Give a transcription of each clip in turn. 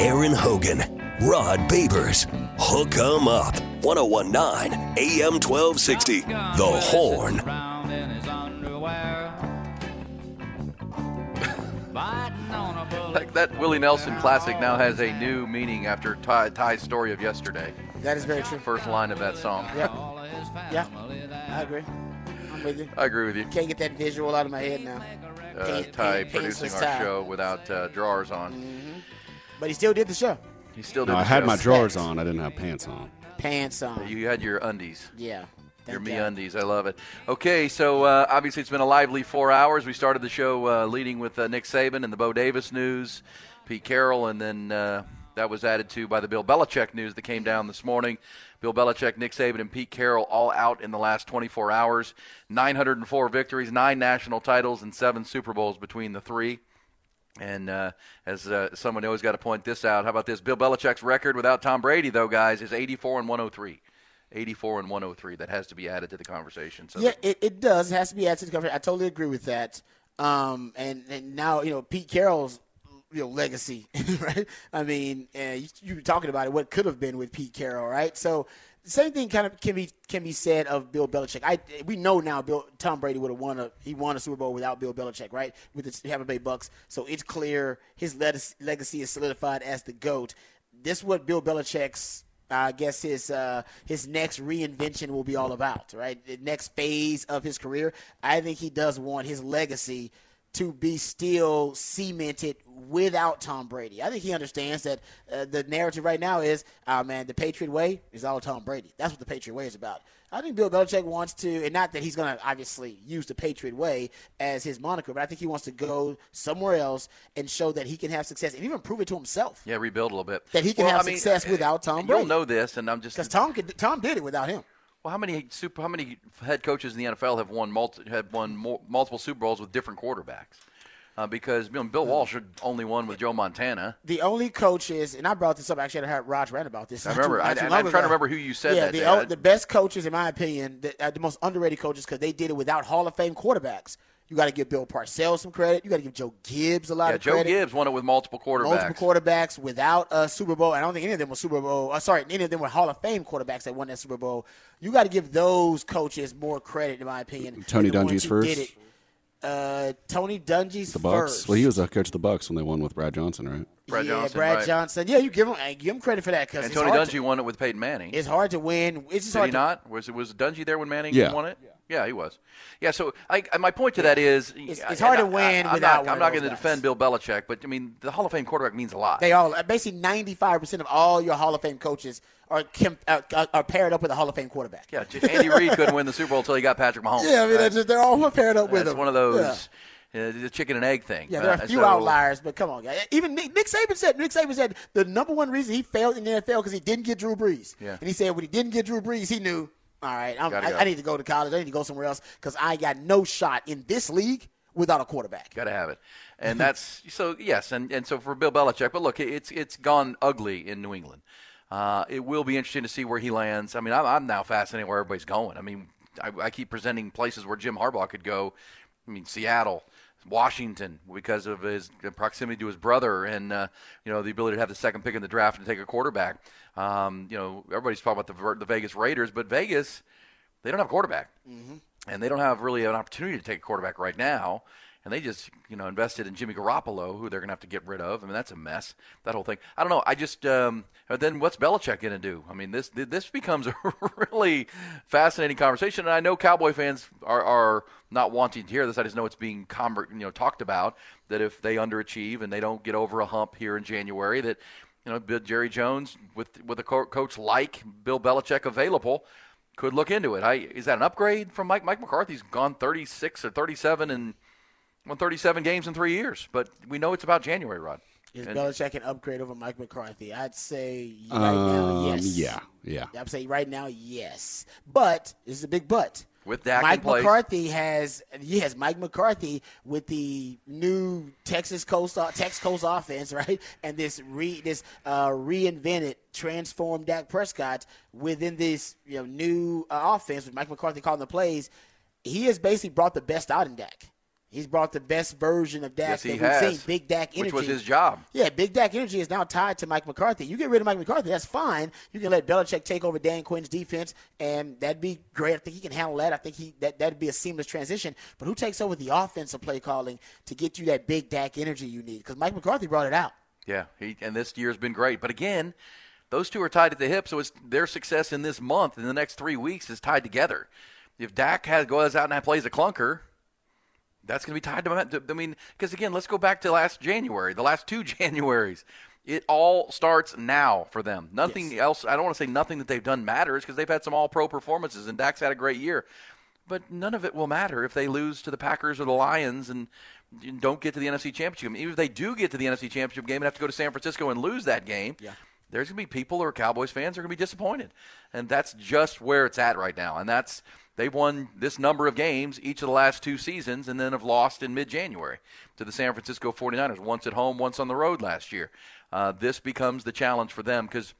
Aaron Hogan, Rod Babers, Hook 'em Up, 1019 AM 1260, The Horn. Like that Willie Nelson classic now has a new meaning after Ty, Ty's story of yesterday. That is very true. First line of that song. Yeah. Yeah. I agree. I'm with you. I agree with you. Can't get that visual out of my head now. Uh, Ty paint- producing our Ty. show without uh, drawers on. But he still did the show. He still did. No, I the had show. my drawers on. I didn't have pants on. Pants on. You had your undies. Yeah. Your me undies. I love it. Okay, so uh, obviously it's been a lively four hours. We started the show uh, leading with uh, Nick Saban and the Bo Davis news, Pete Carroll, and then uh, that was added to by the Bill Belichick news that came down this morning. Bill Belichick, Nick Saban, and Pete Carroll all out in the last 24 hours. 904 victories, nine national titles, and seven Super Bowls between the three. And uh, as uh, someone always got to point this out, how about this? Bill Belichick's record without Tom Brady, though, guys, is 84 and 103. 84 and 103. That has to be added to the conversation. So Yeah, it, it does. It has to be added to the conversation. I totally agree with that. Um, and, and now, you know, Pete Carroll's you know, legacy, right? I mean, uh, you, you were talking about it, what could have been with Pete Carroll, right? So the same thing kind of can be can be said of Bill Belichick. I we know now Bill Tom Brady would have won a he won a Super Bowl without Bill Belichick, right? With the Tampa Bay Bucks, so it's clear his legacy is solidified as the goat. This is what Bill Belichick's I guess his uh, his next reinvention will be all about, right? The next phase of his career. I think he does want his legacy to be still cemented without Tom Brady. I think he understands that uh, the narrative right now is, oh man, the Patriot way is all Tom Brady. That's what the Patriot way is about. I think Bill Belichick wants to, and not that he's going to obviously use the Patriot way as his moniker, but I think he wants to go somewhere else and show that he can have success and even prove it to himself yeah, rebuild a little bit. that he can Well, have I mean, success uh, without Tom Brady. You'll know this, and I'm just Because Tom could, Tom did it without him. Well, how many super? How many head coaches in the NFL have won multi, have won multiple Super Bowls with different quarterbacks? Uh, because you know, Bill Walsh had only won with Joe Montana. The only coaches, and I brought this up. Actually, I had Raj rant about this. I remember. Too, I, I'm trying to remember who you said yeah, that. the, o- the best coaches, in my opinion, the, uh, the most underrated coaches because they did it without Hall of Fame quarterbacks. You got to give Bill Parcells some credit. You got to give Joe Gibbs a lot yeah, of Joe credit. Joe Gibbs won it with multiple quarterbacks. Multiple quarterbacks without a Super Bowl. I don't think any of them were Super Bowl. Uh, sorry, any of them were Hall of Fame quarterbacks that won that Super Bowl. You got to give those coaches more credit, in my opinion. Tony than Dungy's who did first? it. Uh, Tony Dungy's The Bucks. first. Well, he was a coach of the Bucks when they won with Brad Johnson, right? Brad yeah, Johnson, Brad right. Johnson. Yeah, you give him uh, give him credit for that because and Tony hard Dungy to- won it with Peyton Manning. It's hard to win. It's just Did hard he to, not? Was it was Dungy there when Manning Yeah. won it? Yeah, he was. Yeah, so I, I- my point to that is It's- it's hard to I- win I'm without Not, I'm not going to defend Bill Belichick, but I mean the Hall of Fame quarterback means a lot. They all uh, basically ninety five percent of all your Hall of Fame coaches are uh, are are paired up with a Hall of Fame quarterback. yeah, Andy Reid couldn't win the Super Bowl until he got Patrick Mahomes. Yeah, I mean right? they're, just, they're all paired up with him. one of those Yeah. uh, the chicken and egg thing. Yeah, there are Uh, a few so- outliers, but come on, guys. Even Nick, Nick Saban said Nick Saban said the number one reason he failed in the NFL because he didn't get Drew Brees. Yeah. And he said when he didn't get Drew Brees, he knew, all right, I'm, I, go. I need to go to college. I need to go somewhere else because I got no shot in this league without a quarterback. Got to have it, and that's so yes, and, and so for Bill Belichick. But look, it's it's gone ugly in New England. Uh, it will be interesting to see where he lands. I mean, I'm, I'm now fascinated where everybody's going. I mean, I, I keep presenting places where Jim Harbaugh could go. I mean, Seattle, Washington, because of his proximity to his brother, and uh, you know the ability to have the second pick in the draft and take a quarterback. Um, you know, everybody's talking about the the Vegas Raiders, but Vegas, they don't have a quarterback and they don't have really an opportunity to take a quarterback right now. And they just, you know, invested in Jimmy Garoppolo, who they're going to have to get rid of. I mean, that's a mess. That whole thing. I don't know. I just um, then what's Belichick going to do? I mean, this this becomes a really fascinating conversation. And I know Cowboy fans are, are not wanting to hear this. I just know it's being conver- you know talked about that if they underachieve and they don't get over a hump here in January, that you know Jerry Jones with with a co- coach like Bill Belichick available could look into it. I, is that an upgrade from Mike? Mike McCarthy's gone 36 or 37 and Won 37 games in three years, but we know it's about January, Rod. Is And- Belichick an upgrade over Mike McCarthy? I'd say right now, Um, yes. yeah, yeah. I'm saying right now, yes. But this is a big but. With Dak in Mike place. McCarthy has yes, Mike McCarthy with the new Texas Coast Texas Coast offense, right? And this re this uh, reinvented, transformed Dak Prescott within this you know new uh, offense with Mike McCarthy calling the plays. He has basically brought the best out in Dak. He's brought the best version of Dak Yes, he that has. we've seen. Big Dak energy, Which was his job. yeah, Big Dak energy is now tied to Mike McCarthy. You get rid of Mike McCarthy, that's fine. You can let Belichick take over Dan Quinn's defense, and that'd be great. I think he can handle that. I think he that that'd be a seamless transition. But who takes over the offensive play calling to get you that Big Dak energy you need? Because Mike McCarthy brought it out. Yeah, he, and this year's been great. But again, those two are tied at the hip, so it's their success in this month, in the next three weeks, is tied together. If Dak has goes out and plays a clunker, that's going to be tied to. I mean, because again, let's go back to last January, the last two Januaries. It all starts now for them. Nothing else. I don't want to say nothing that they've done matters because they've had some All-Pro performances, and Dak's had a great year. But none of it will matter if they lose to the Packers or the Lions and don't get to the NFC Championship game. Even if they do get to the NFC Championship game and have to go to San Francisco and lose that game, Yeah. there's going to be people who are Cowboys fans who are going to be disappointed. And that's just where it's at right now. And that's they've won this number of games each of the last two seasons and then have lost in mid-January to the San Francisco 49ers, once at home, once on the road last year. Uh, this becomes the challenge for them because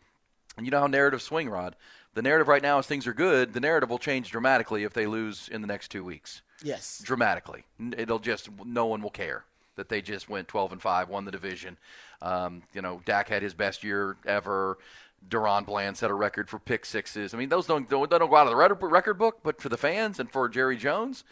you know how narrative swing, Rod. The narrative right now is things are good. The narrative will change dramatically if they lose in the next two weeks. Yes. Dramatically, it'll just no one will care that they just went 12 and five, won the division. Um, you know, Dak had his best year ever. DaRon Bland set a record for pick sixes. I mean, those don't don't, don't go out of the record book, but for the fans and for Jerry Jones,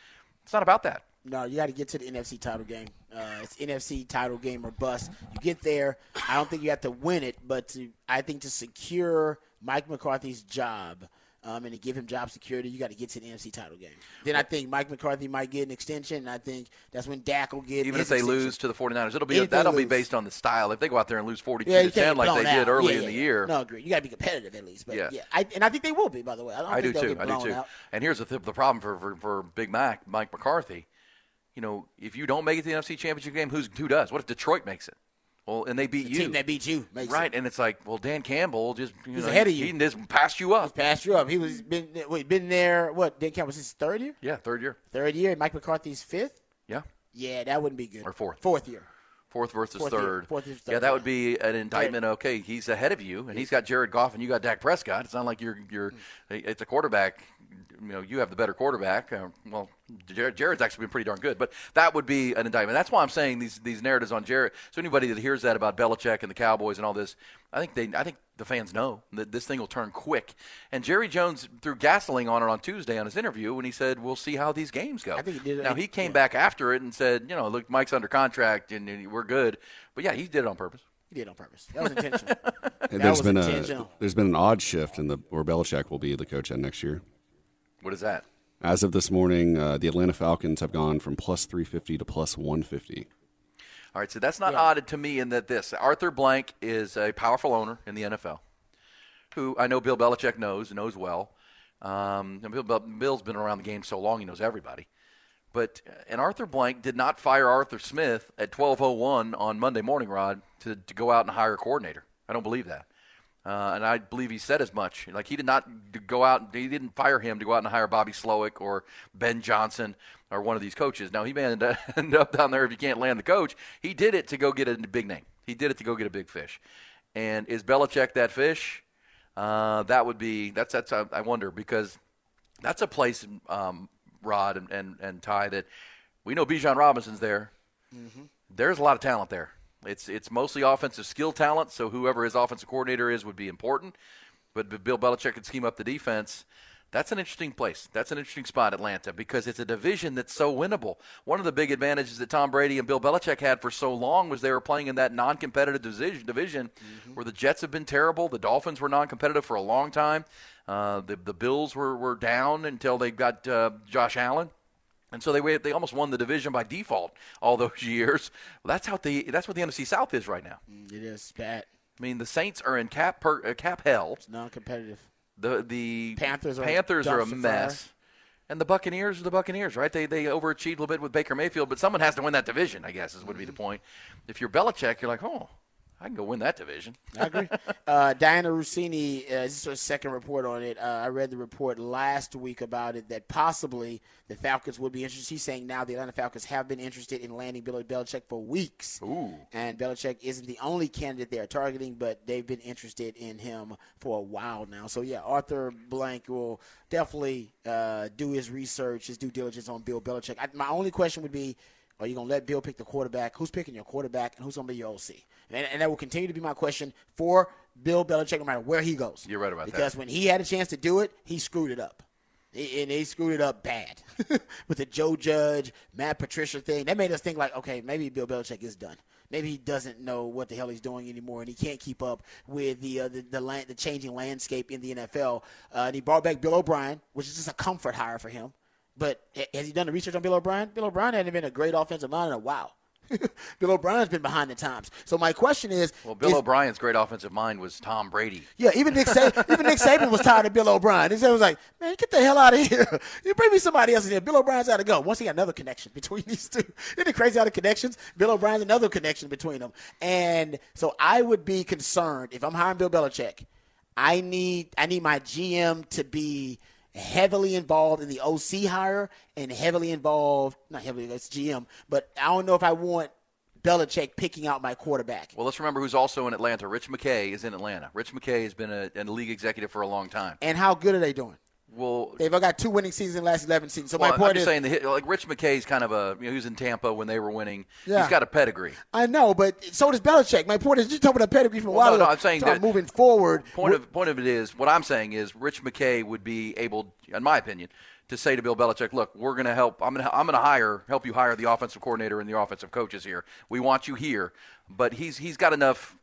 it's not about that. No, you got to get to the NFC title game. Uh, it's NFC title game or bust. You get there. I don't think you have to win it, but to, I think to secure Mike McCarthy's job um, and to give him job security, you got to get to the NFC title game. Then I think Mike McCarthy might get an extension, and I think that's when Dak will get Even if they extension. lose to the 49ers, it'll be that'll be based on the style. If they go out there and lose 42 yeah, to 10 like they out. did early Yeah, in the yeah. year, No, agree. You got to be competitive at least. But Yeah. yeah, I, and I think they will be. By the way, I don't I do think they'll too. I do too. out. And here's the, th- the problem for, for, for Big Mac, Mike McCarthy. You know, if you don't make it to the NFC Championship game, who's who does? What if Detroit makes it? Well, and they beat The you, team that beat you, makes right? It. And it's like, well, Dan Campbell just you He's know, ahead of you. He just passed you up. Passed you up. He was been wait, been there. What? Dan Campbell was his third year. Yeah, third year. Third year. Mike McCarthy's fifth. Yeah, Yeah, that wouldn't be good. Or fourth. Fourth year. fourth versus Fourth year. third. Fourth versus Yeah, that would be an indictment. Okay, he's ahead of you, and he's got Jared Goff, and you got Dak Prescott. It's not like you're you're. Mm. It's a quarterback. You know, you have the better quarterback. Uh, well, Jared's actually been pretty darn good, but that would be an indictment. That's why I'm saying these these narratives on Jared. So anybody that hears that about Belichick and the Cowboys and all this, I think they I think the fans know that this thing will turn quick. And Jerry Jones threw gasoline on it on Tuesday on his interview when he said, "We'll see how these games go." I think he did it- Now he came yeah. back after it and said, "You know, look, Mike's under contract and, and we're good." But yeah, he did it on purpose. He did it on purpose. That was intentional. And That there's was been a there's been an odd shift in the where Belichick will be the coach at next year. What is that? As of this morning, uh, the Atlanta Falcons have gone from plus 350 to plus 150. All right, so that's not odd to me in that this Arthur Blank is a powerful owner in the NFL, who I know Bill Belichick knows knows well. Um, Bill, Bill- Bill's been around the game so long he knows everybody. But uh, and Arthur Blank did not fire Arthur Smith at 12:01 on Monday morning, Rod, to, to go out and hire a coordinator. I don't believe that. Uh, and I believe he said as much. Like he did not go out, he didn't fire him to go out and hire Bobby Slowik or Ben Johnson or one of these coaches. Now he may end up, down there if you can't land the coach. He did it to go get a big name. He did it to go get a big fish. And is Belichick that fish? Uh, that would be that's that's I I wonder because that's a place, um, Rod and, and and Ty that we know Bijan Robinson's there. There's a lot of talent there. It's it's mostly offensive skill talent. So whoever his offensive coordinator is would be important. But Bill Belichick could scheme up the defense. That's an interesting place. That's an interesting spot, Atlanta, because it's a division that's so winnable. One of the big advantages that Tom Brady and Bill Belichick had for so long was they were playing in that non-competitive division, division where the Jets have been terrible. The Dolphins were non-competitive for a long time. Uh, the the Bills were, were down until they got uh, Josh Allen. And so they they almost won the division by default all those years. Well, that's how the that's what the NFC South is right now. it is bad. I mean, the Saints are in cap per, uh, cap hell. It's non-competitive. The the Panthers are Panthers are a mess. And the Buccaneers are the Buccaneers, right? They they overachieved a little bit with Baker Mayfield, but someone has to win that division, I guess, is would be the point. If you're Belichick, you're like, oh, I can go win that division. I agree. uh, Dianna Russini, uh, this is her second report on it. Uh, I read the report last week about it that possibly the Falcons would be interested. She's saying now the Atlanta Falcons have been interested in landing Billy Belichick for weeks. Ooh. And Belichick isn't the only candidate they are targeting, but they've been interested in him for a while now. So, yeah, Arthur Blank will definitely uh, do his research, his due diligence on Bill Belichick. I, my only question would be are you going to let Bill pick the quarterback? Who's picking your quarterback? And who's going to be your OC? And, and, that will continue to be my question for Bill Belichick no matter where he goes. You're right about because that. Because when he had a chance to do it, he screwed it up. And he screwed it up bad with the Joe Judge, Matt Patricia thing. That made us think like, okay, maybe Bill Belichick is done. Maybe he doesn't know what the hell he's doing anymore, and he can't keep up with the uh, the the, land, the, changing landscape in the NFL. Uh, and he brought back Bill O'Brien, which is just a comfort hire for him. But has he done the research on Bill O'Brien? Bill O'Brien hasn't been a great offensive mind in a while. Bill O'Brien's been behind the times. So my question is, well, Bill is, O'Brien's great offensive mind was Tom Brady. Yeah, even Nick Saban, even Nick Saban was tired of Bill O'Brien. He was like, "Man, get the hell out of here! You bring me somebody else in here." Bill O'Brien's got to go. Once he got another connection between these two, isn't it crazy how the connections? Bill O'Brien's another connection between them, and so I would be concerned if I'm hiring Bill Belichick. I need I need my GM to be heavily involved in the OC hire and heavily involved, not heavily, it's GM, but I don't know if I want Belichick picking out my quarterback. Well, let's remember who's also in Atlanta. Rich McKay is in Atlanta. Rich McKay has been a, a league executive for a long time. And how good are they doing? Well, they've got two winning seasons in the last eleven seasons. So well, my point I'm is, saying the, like Rich McKay's kind of a you know he was in Tampa when they were winning. Yeah. He's got a pedigree. I know, but so does Belichick. My point is, you talking about pedigree from a well, while no, ago. no, I'm saying that moving forward. Point of point of it is what I'm saying is Rich McKay would be able, in my opinion, to say to Bill Belichick, "Look, we're going to help. I'm going to I'm going to hire help you hire the offensive coordinator and the offensive coaches here. We want you here." But he's he's got enough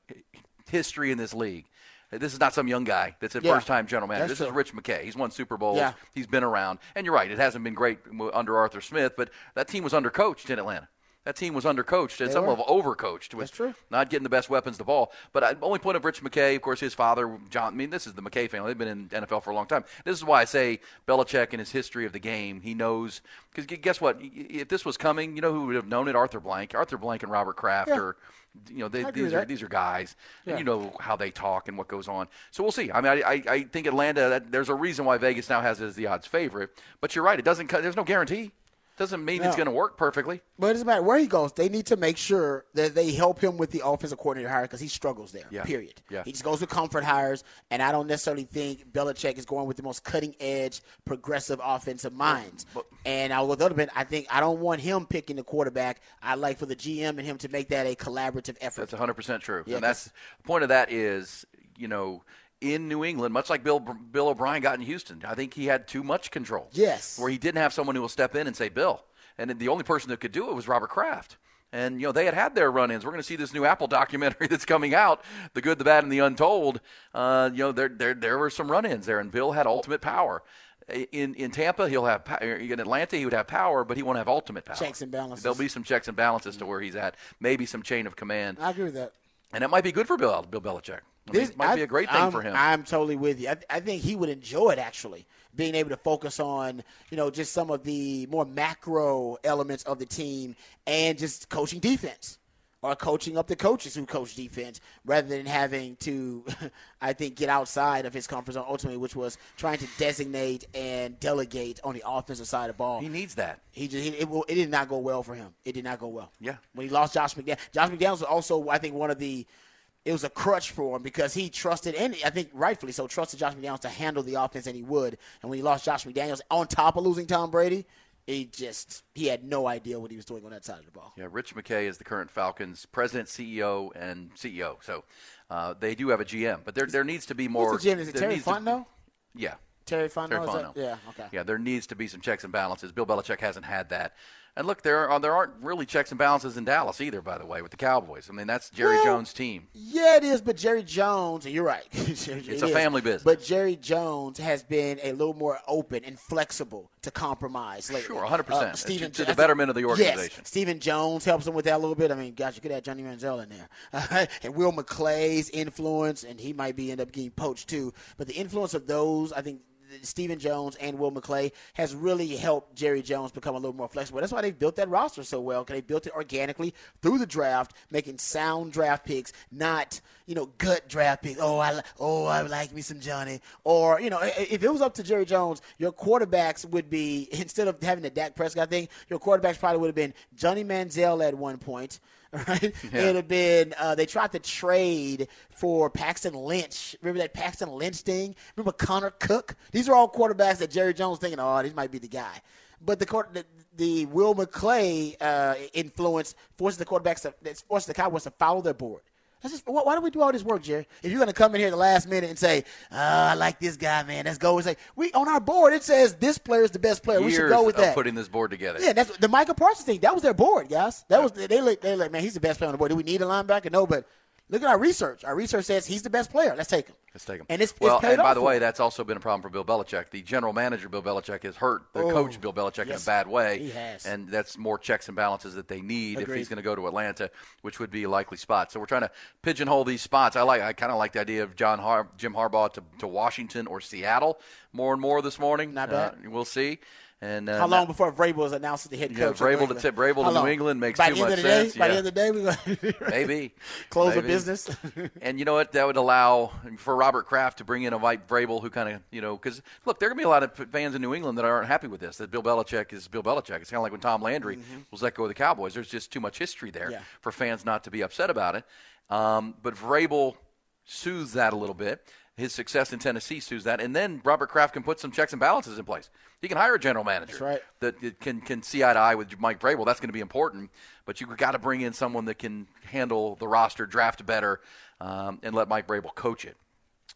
history in this league. This is not some young guy that's a Yeah. first time general manager. That's This is. Rich McKay. He's won Super Bowls. Yeah. He's been around. And you're right, it hasn't been great under Arthur Smith, but that team was undercoached in Atlanta. That team was undercoached and some were. of overcoached with That's true. not getting the best weapons to the ball. But I, only point of Rich McKay, of course, his father, John. I mean, this is the McKay family. They've been in NFL for a long time. This is why I say Belichick and his history of the game. He knows because guess what? If this was coming, you know who would have known it? Arthur Blank. Arthur Blank and Robert Kraft Yeah. are. You know, they, these are these are guys, Yeah. and you know how they talk and what goes on. So we'll see. I mean, I, I, I think Atlanta. That, there's a reason why Vegas now has it as the odds favorite. But you're right. It doesn't. There's no guarantee. Doesn't mean it's going to work perfectly. But it doesn't matter where he goes. They need to make sure that they help him with the offensive coordinator hire because he struggles there. Yeah. Period. Yeah. He just goes with comfort hires, and I don't necessarily think Belichick is going with the most cutting edge, progressive offensive minds. and I will other bit, I think I don't want him picking the quarterback. I like for the GM and him to make that a collaborative effort. That's 100% true. Yeah, and that's the point of that is, you know, in New England, much like Bill Bill O'Brien got in Houston, I think he had too much control. Yes. Where he didn't have someone who will step in and say, Bill. And the only person that could do it was Robert Kraft. And, you know, they had had their run ins. We're going to see this new Apple documentary that's coming out, The Good, the Bad, and the Untold. Uh, you know, there, there, there were some run ins there, and Bill had ultimate power. In, in Tampa, he'll have pow- in Atlanta, he would have power, but he won't have ultimate power. Checks and balances. There'll be some checks and balances to where he's at. Maybe some chain of command. I agree with that. And it might be good for Bill, Bill Belichick. I mean, This might I- be a great thing I'm, for him. I'm totally with you. I, I think he would enjoy it actually, being able to focus on you know just some of the more macro elements of the team and just coaching defense or coaching up the coaches who coach defense rather than having to, I think, get outside of his comfort zone ultimately, which was trying to designate and delegate on the offensive side of the ball. he needs that. He just he, it, it did not go well for him. It did not go well. Yeah. When he lost Josh McDaniels, Josh McDaniels was also I think one of the it was a crutch for him because he trusted and I think rightfully so trusted Josh McDaniels to handle the offense and he would. And when he lost Josh McDaniels on top of losing Tom Brady, he just he had no idea what he was doing on that side of the ball. Yeah, Rich McKay is the current Falcons president, CEO, and CEO. So uh, they do have a GM, but there there needs to be more. Who's the GM? Is it Terry to- Fontenot? Yeah. Terry Fontenot. Terry Fontenot. Yeah. Okay. Yeah, there needs to be some checks and balances. Bill Belichick hasn't had that. And look, there are there aren't really checks and balances in Dallas either. By the way, with the Cowboys, I mean that's Jerry Well, Jones' team. Yeah, it is, but Jerry Jones, you're right. it's a family business. But Jerry Jones has been a little more open and flexible to compromise lately. Sure, 100%. Uh, Stephen To the betterment of the organization. Yes, Stephen Jones helps him with that a little bit. I mean, gosh, you could have Johnny Manziel in there. and Will McClay's influence, and he might be end up getting poached too. But the influence of those, I think Stephen Jones and Will McClay has really helped Jerry Jones become a little more flexible. That's why they've built that roster so well. Because they built it organically through the draft, making sound draft picks, not you know gut draft picks. Oh, I oh I like me some Johnny. Or you know, if it was up to Jerry Jones, your quarterbacks would be instead of having the Dak Prescott thing, your quarterbacks probably would have been Johnny Manziel at one point right? Yeah. It had been uh, they tried to trade for Paxton Lynch. Remember that Paxton Lynch thing? Remember Connor Cook? These are all quarterbacks that Jerry Jones thinking, oh, this might be the guy. But the the, the Will McClay uh, influence forces the quarterbacks to forces the Cowboys to follow their board. Just, why do we do all this work, Jerry? If you're going to come in here the last minute and say, oh, "I like this guy, man," let's go and say, "We on our board it says this player is the best player. Years we should go with that." Putting this board together. Yeah, that's the Micah Parsons thing. That was their board, guys. That was they they like, man, he's the best player on the board. Do we need a linebacker? No, but Look at our research. Our research says he's the best player. Let's take him. Let's take him. And it's, well, it's and by the way, him. that's also been a problem for Bill Belichick. The general manager, Bill Belichick, is hurt the oh, coach, Bill Belichick, yes, in a bad way. He has. And that's more checks and balances that they need Agreed. if he's going to go to Atlanta, which would be a likely spot. So we're trying to pigeonhole these spots. I like. I kind of like the idea of John Har- Jim Harbaugh to, to Washington or Seattle more and more this morning. Not bad. Uh, we'll see. And uh, how long before Vrabel is announced as the head yeah, coach? Vrabel to tip Vrabel to New England makes by too much the day, sense. By the end of the day, we're going maybe close maybe. the business. and you know what? That would allow for Robert Kraft to bring in a Mike Vrabel who kind of you know because look, there are gonna be a lot of fans in New England that aren't happy with this. That Bill Belichick is Bill Belichick. It's kind of like when Tom Landry Mm-hmm. was let go of the Cowboys. There's just too much history there Yeah. for fans not to be upset about it. Um, but Vrabel soothes that a little bit. His success in Tennessee soothes that, and then Robert Kraft can put some checks and balances in place. He can hire a general manager That's right. that that can can see eye to eye with Mike Vrabel. That's going to be important. But you got to bring in someone that can handle the roster, draft better, um, and let Mike Vrabel coach it.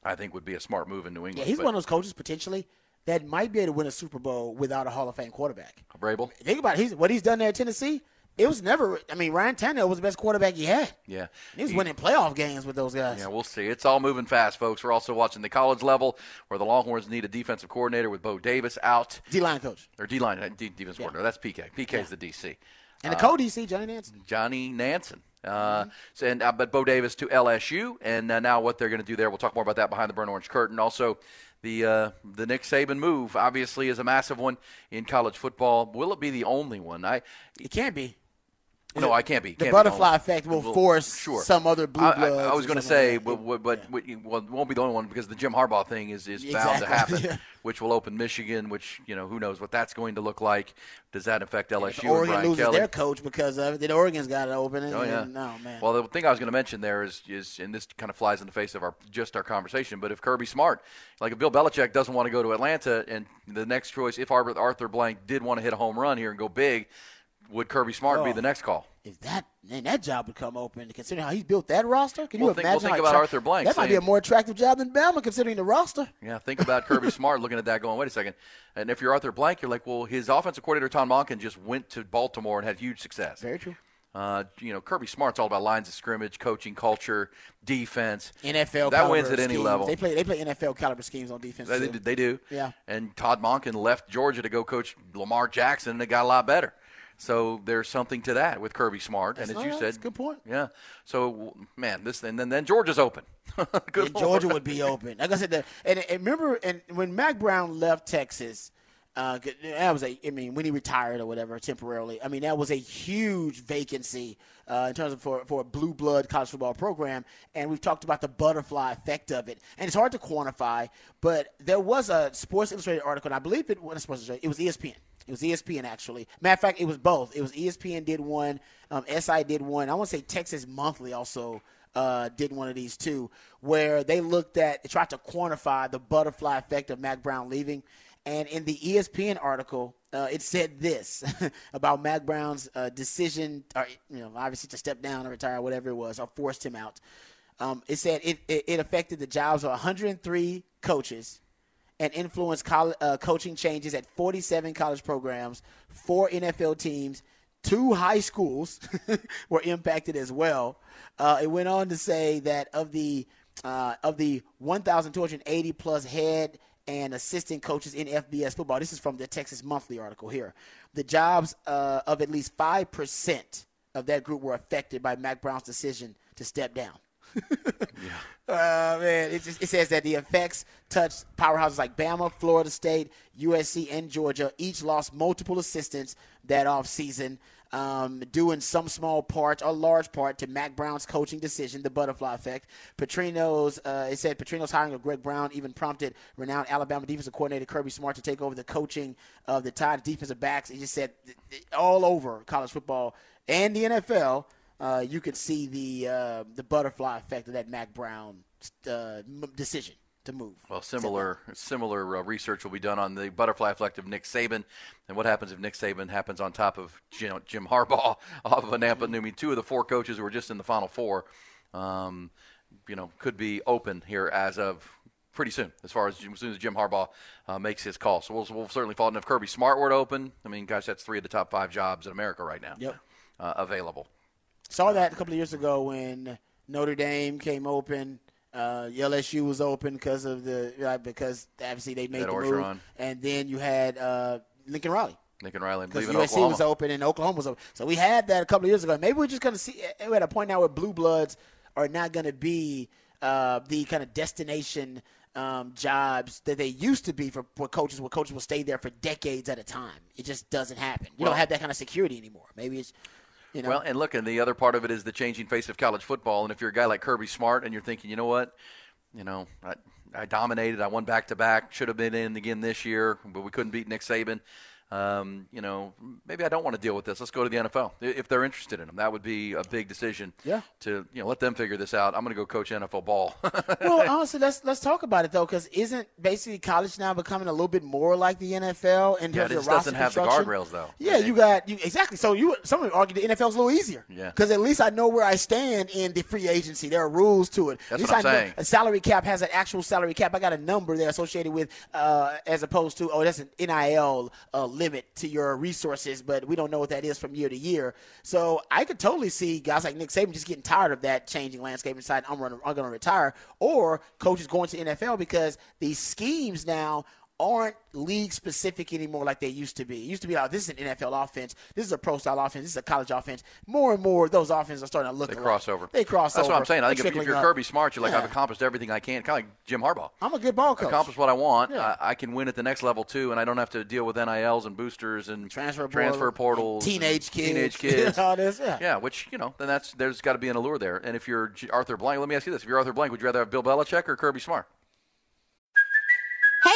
I think would be a smart move in New England. yeah, he's but one of those coaches potentially that might be able to win a Super Bowl without a Hall of Fame quarterback. Vrabel. Think about it. He's, what he's done there at Tennessee. It was never. I mean, Ryan Tannehill was the best quarterback he had. Yeah, He was winning playoff games with those guys. Yeah, we'll see. It's all moving fast, folks. We're also watching the college level where the Longhorns need a defensive coordinator with Bo Davis out, D line coach or D line D, defense coordinator. That's PK. PK is the DC. and the Uh, co DC Johnny Nansen. Johnny Nansen. Uh, so, and, uh, but Bo Davis to LSU, and uh, now what they're going to do there. We'll talk more about that behind the burnt orange curtain. Also, the uh, the Nick Saban move obviously is a massive one in college football. Will it be the only one? I It can't be. No, I can't be. The Can't be butterfly only- effect will Well, force sure. some other blue I, I- I was going to say, like but, but, well, won't be the only one because the Jim Harbaugh thing is, is bound to happen, Yeah. which will open Michigan, which you know who knows what that's going to look like. Does that affect LSU? And Oregon Brian loses Kelly? their coach because of it. Then Oregon's got it open. Oh yeah. no oh, man. Well, the thing I was going to mention there is, is, and this kind of flies in the face of our just our conversation. But if Kirby Smart, like if Bill Belichick doesn't want to go to Atlanta, and the next choice, if Arthur, Arthur Blank did want to hit a home run here and go big, would Kirby Smart be Oh. the next call? if that man, that job would come open, considering how he built that roster, can Well, you think- imagine? well, think about attra- Arthur Blank That might be a more attractive job than Bama, considering the roster. Yeah, think about Kirby Smart looking at that, going, "Wait a second. And if you're Arthur Blank, you're like, "Well, his offensive coordinator Tom Monken just went to Baltimore and had huge success." Very true. Uh, you know, Kirby Smart's all about lines of scrimmage, coaching, culture, defense. NFL that caliber wins at any schemes. level. They play they play NFL caliber schemes on defense. They, they do. Yeah. And Todd Monken left Georgia to go coach Lamar Jackson, and it got a lot better. So there's something to that with Kirby Smart, That's and as you that's said, a good point. Yeah. So man, this and then then Georgia's open. good And Georgia would be open. Like I said, the, and, and remember, and when Mack Brown left Texas, uh, that was a. I mean, when he retired or whatever temporarily, I mean that was a huge vacancy uh, in terms of for for a blue blood college football program. And we've talked about the butterfly effect of it, and it's hard to quantify. But there was a Sports Illustrated article, and I believe it was Sports Illustrated. It was ESPN. It was ESPN actually. Matter of fact, it was both. It was ESPN did one, um, SI did one. I want to say Texas Monthly also uh, did one of these too, where they looked at, tried to quantify the butterfly effect of Mack Brown leaving. And in the ESPN article, uh, it said this about Mack Brown's uh, decision, or you know, obviously to step down or retire, whatever it was, or forced him out. Um, it said it, it, it affected the jobs of 103 coaches and influenced coll uh, coaching changes at 47 college programs, four NFL teams, two high schools were impacted as well. Uh, it went on to say that of the uh, of the 1,280 plus head and assistant coaches in FBS football, this is from the Texas Monthly article here. The jobs uh, of at least five percent of that group were affected by Mack Brown's decision to step down. yeah. Uh, man, it, just, it says that the effects touched powerhouses like Bama, Florida State, USC, and Georgia. Each lost multiple assistants that offseason, um, due in some small part or large part to Mack Brown's coaching decision, the butterfly effect. Petrino's, uh, it said Petrino's hiring of Greg Brown even prompted renowned Alabama defensive coordinator Kirby Smart to take over the coaching of the Tide defensive backs. He just said all over college football and the NFL uh, you could see the uh, the butterfly effect of that Mack Brown uh, decision to move. Well, similar similar uh, research will be done on the butterfly effect of Nick Saban, and what happens if Nick Saban happens on top of Jim, Jim Harbaugh off of a Nampa. I mean, two of the four coaches who were just in the Final Four, um, you know, could be open here as of pretty soon, as far as, as soon as Jim Harbaugh uh, makes his call. So we'll, we'll certainly follow. And if Kirby Smart were to open, I mean, gosh, that's three of the top five jobs in America right now. Yep. Uh, available. Saw that a couple of years ago when Notre Dame came open. Uh, LSU was open because of the uh, because obviously they made That the Orgeron. move, and then you had uh, Lincoln Riley Lincoln Riley, because USC Oklahoma. was open and Oklahoma was open. So we had that a couple of years ago. Maybe we're just going to see. We're at a point now where blue bloods are not going to be uh, the kind of destination um, jobs that they used to be for, for coaches, where coaches will stay there for decades at a time. It just doesn't happen. You Well- don't have that kind of security anymore. Maybe it's you know. Well, and look, and the other part of it is the changing face of college football. And if you're a guy like Kirby Smart and you're thinking, you know what, you know, I, I dominated, I won back to back, should have been in again this year, but we couldn't beat Nick Saban. Um, you know, maybe I don't want to deal with this. Let's go to the NFL if they're interested in them. That would be a big decision. Yeah. To you know, let them figure this out. I'm going to go coach NFL ball. well, honestly, let's let's talk about it though, because isn't basically college now becoming a little bit more like the NFL in Yeah, terms of roster doesn't have the guardrails, though. Yeah, you got you exactly. So you some would argue the NFL's a little easier. Yeah. because at least I know where I stand in the free agency. There are rules to it. That's at least what I'm I saying. A salary cap has an actual salary cap. I got a number there associated with, uh, as opposed to oh, that's an NIL uh, limit to your resources, but we don't know what that is from year to year. So I could totally see guys like Nick Saban just getting tired of that changing landscape and deciding I'm, I'm going to retire, or coaches going to NFL because these schemes now aren't league specific anymore like they used to be. It used to be like this is an NFL offense, this is a pro style offense, this is a college offense. More and more those offenses are starting to look they alike. cross over. They cross That's over. what I'm saying. I think if, if you're up. Kirby Smart, you're like, Yeah. I've accomplished everything I can, kind of like Jim Harbaugh. I'm a good ball coach. Accomplish what I want. Yeah. I, I can win at the next level too, and I don't have to deal with NILs and boosters and Transfer transfer portal, portals, teenage kids, teenage kids. all this, yeah. yeah, which you know, then that's there's got to be an allure there. And if you're Arthur Blank, let me ask you this: If you're Arthur Blank, would you rather have Bill Belichick or Kirby Smart?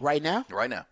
Right now? Right now,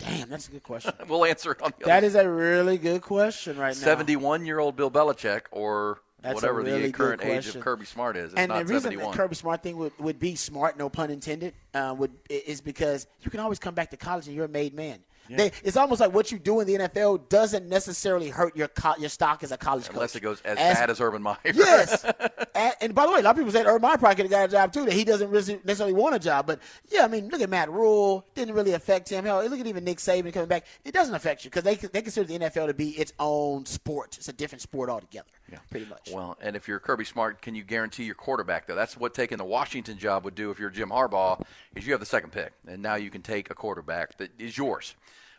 Damn, that's a good question. we'll answer it on the that is a really good question right now. 71 year old Bill Belichick or That's whatever really the current age of Kirby Smart is. It's and not the reason 71. that Kirby Smart thing would, would be smart, no pun intended, uh, would is because you can always come back to college and you're a made man. They, it's almost like what you do in the NFL doesn't necessarily hurt your co- your stock as a college coach. Unless it goes as, bad as Urban Meyer. Yes. and, and by the way, a lot of people said Urban Meyer probably could have got a job too. That he doesn't really necessarily want a job. But yeah, I mean, look at Matt Rhule. Didn't really affect him. Hell, look at even Nick Saban coming back. It doesn't affect you because they they consider the NFL to be its own sport. It's a different sport altogether. Yeah, pretty much. Well, and if you're Kirby Smart, can you guarantee your quarterback though? That's what taking the Washington job would do if you're Jim Harbaugh. Is you have the second pick, and now you can take a quarterback that is yours,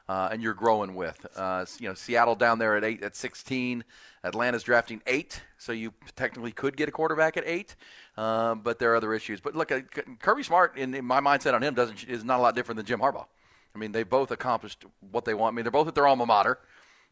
uh, and you're growing with. Uh, you know, Seattle down there at eight, at 16. Atlanta's drafting eight, so you technically could get a quarterback at eight. Um, but there are other issues. But look, uh, Kirby Smart, in, in my mindset on him, doesn't is not a lot different than Jim Harbaugh. I mean, they both accomplished what they want. I mean, they're both at their alma mater.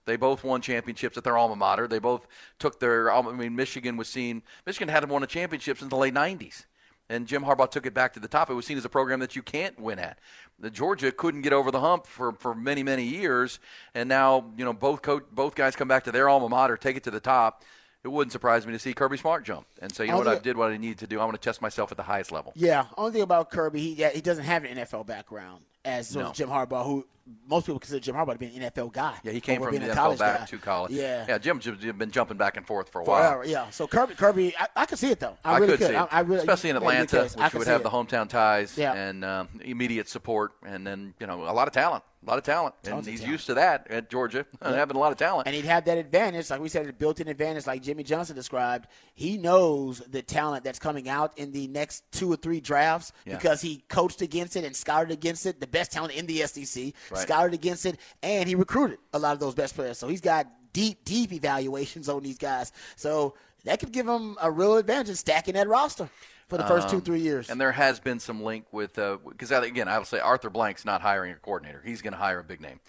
They both won championships at their alma mater. They both took their. Um, I mean, Michigan was seen. Michigan hadn't won a championship since the late '90s, and Jim Harbaugh took it back to the top. It was seen as a program that you can't win at. The Georgia couldn't get over the hump for, for many many years, and now you know both co- both guys come back to their alma mater, take it to the top. It wouldn't surprise me to see Kirby Smart jump and say, you know I'll what, I did what I needed to do. I'm going to test myself at the highest level. Yeah, only thing about Kirby, he yeah, he doesn't have an NFL background as No. Jim Harbaugh, who most people consider Jim Harbaugh to be an NFL guy. Yeah, he came from being the a NFL college back guy. to college. Yeah, yeah. Jim's just been jumping back and forth for a while. forever. Yeah, so Kirby, Kirby, I, I could see it though. I, I, really could see it, I, I really, especially in you made a good Atlanta. I which could would have it. the hometown ties Yeah. and um, immediate support, and then you know a lot of talent, a lot of talent, and Tons he's talent. used to that at Georgia, having a lot of talent. And he'd have that advantage, like we said, a built-in advantage, like Jimmy Johnson described. He knows the talent that's coming out in the next two or three drafts Yeah. because he coached against it and scouted against it. The best talent in the SEC, Right. scouted against it, and he recruited a lot of those best players. So he's got deep, deep evaluations on these guys. So that could give him a real advantage in stacking that roster for the first two, three years. Um, And there has been some link with because again, I will say Arthur Blank's not hiring a coordinator; he's going to hire a big name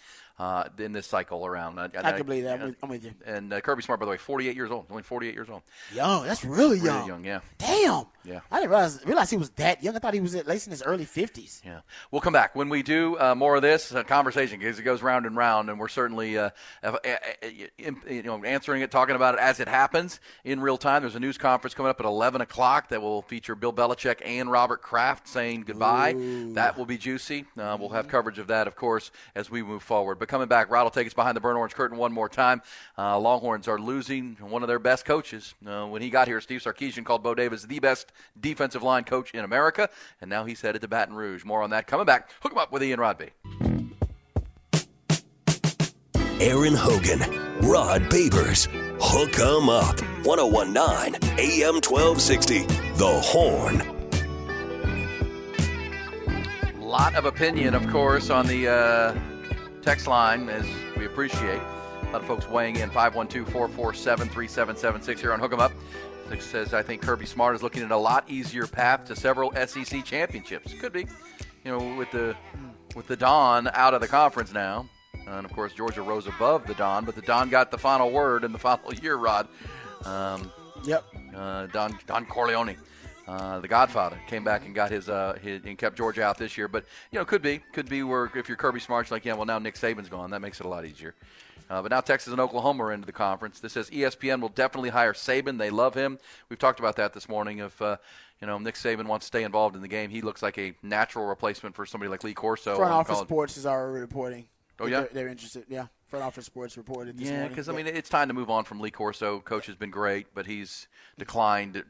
uh, in this cycle around. I, I can believe that. I'm with- I'm with you. And uh, Kirby Smart, by the way, 48 years old, only 48 years old. Young, that's really young. Really young. yeah. Damn. Yeah. I didn't realize, realize he was that young. I thought he was at least in his early 50s. Yeah, we'll come back when we do uh, more of this uh, conversation because it goes round and round, and we're certainly uh, you know answering it, talking about it as it happens in real time. There's a news conference coming up at 11 o'clock that will feature Bill Belichick and Robert Kraft saying goodbye. That will be juicy. Uh, we'll have coverage of that, of course, as we move forward. But coming back, Rod will take us behind the burnt orange curtain one more time. Uh, Longhorns are losing one of their best coaches. Uh, when he got here, Steve Sarkisian called Bo Davis the best defensive line coach in America, and now he's headed to Baton Rouge. More on that coming back. Hook him up with Ian Rodby. Aaron Hogan, Rod Babers, Hook 'em Up, 1019 AM 1260, The Horn. lot of opinion, of course, on the uh, text line, as we appreciate. A lot of folks weighing in 512 447 3776 here on Hook 'em Up. It says, I think Kirby Smart is looking at a lot easier path to several SEC championships. Could be. You know, with the with the Don out of the conference now. And of course, Georgia rose above the Don, but the Don got the final word in the final year, Rod. Um, Yep. uh, Don Don Corleone, uh, the Godfather, came back and got his, uh, his and kept Georgia out this year. But you know, could be could be where if you're Kirby Smart's like, yeah, well now Nick Saban's gone, that makes it a lot easier. Uh, but now Texas and Oklahoma are into the conference. This says ESPN will definitely hire Saban. They love him. We've talked about that this morning. If uh, you know Nick Saban wants to stay involved in the game, he looks like a natural replacement for somebody like Lee Corso. Front office college. sports is already reporting. Oh, yeah? they're, they're interested. Yeah, front office sports reported this Yeah, because I Yeah. mean, it's time to move on from Lee Corso. Coach has been great, but he's declined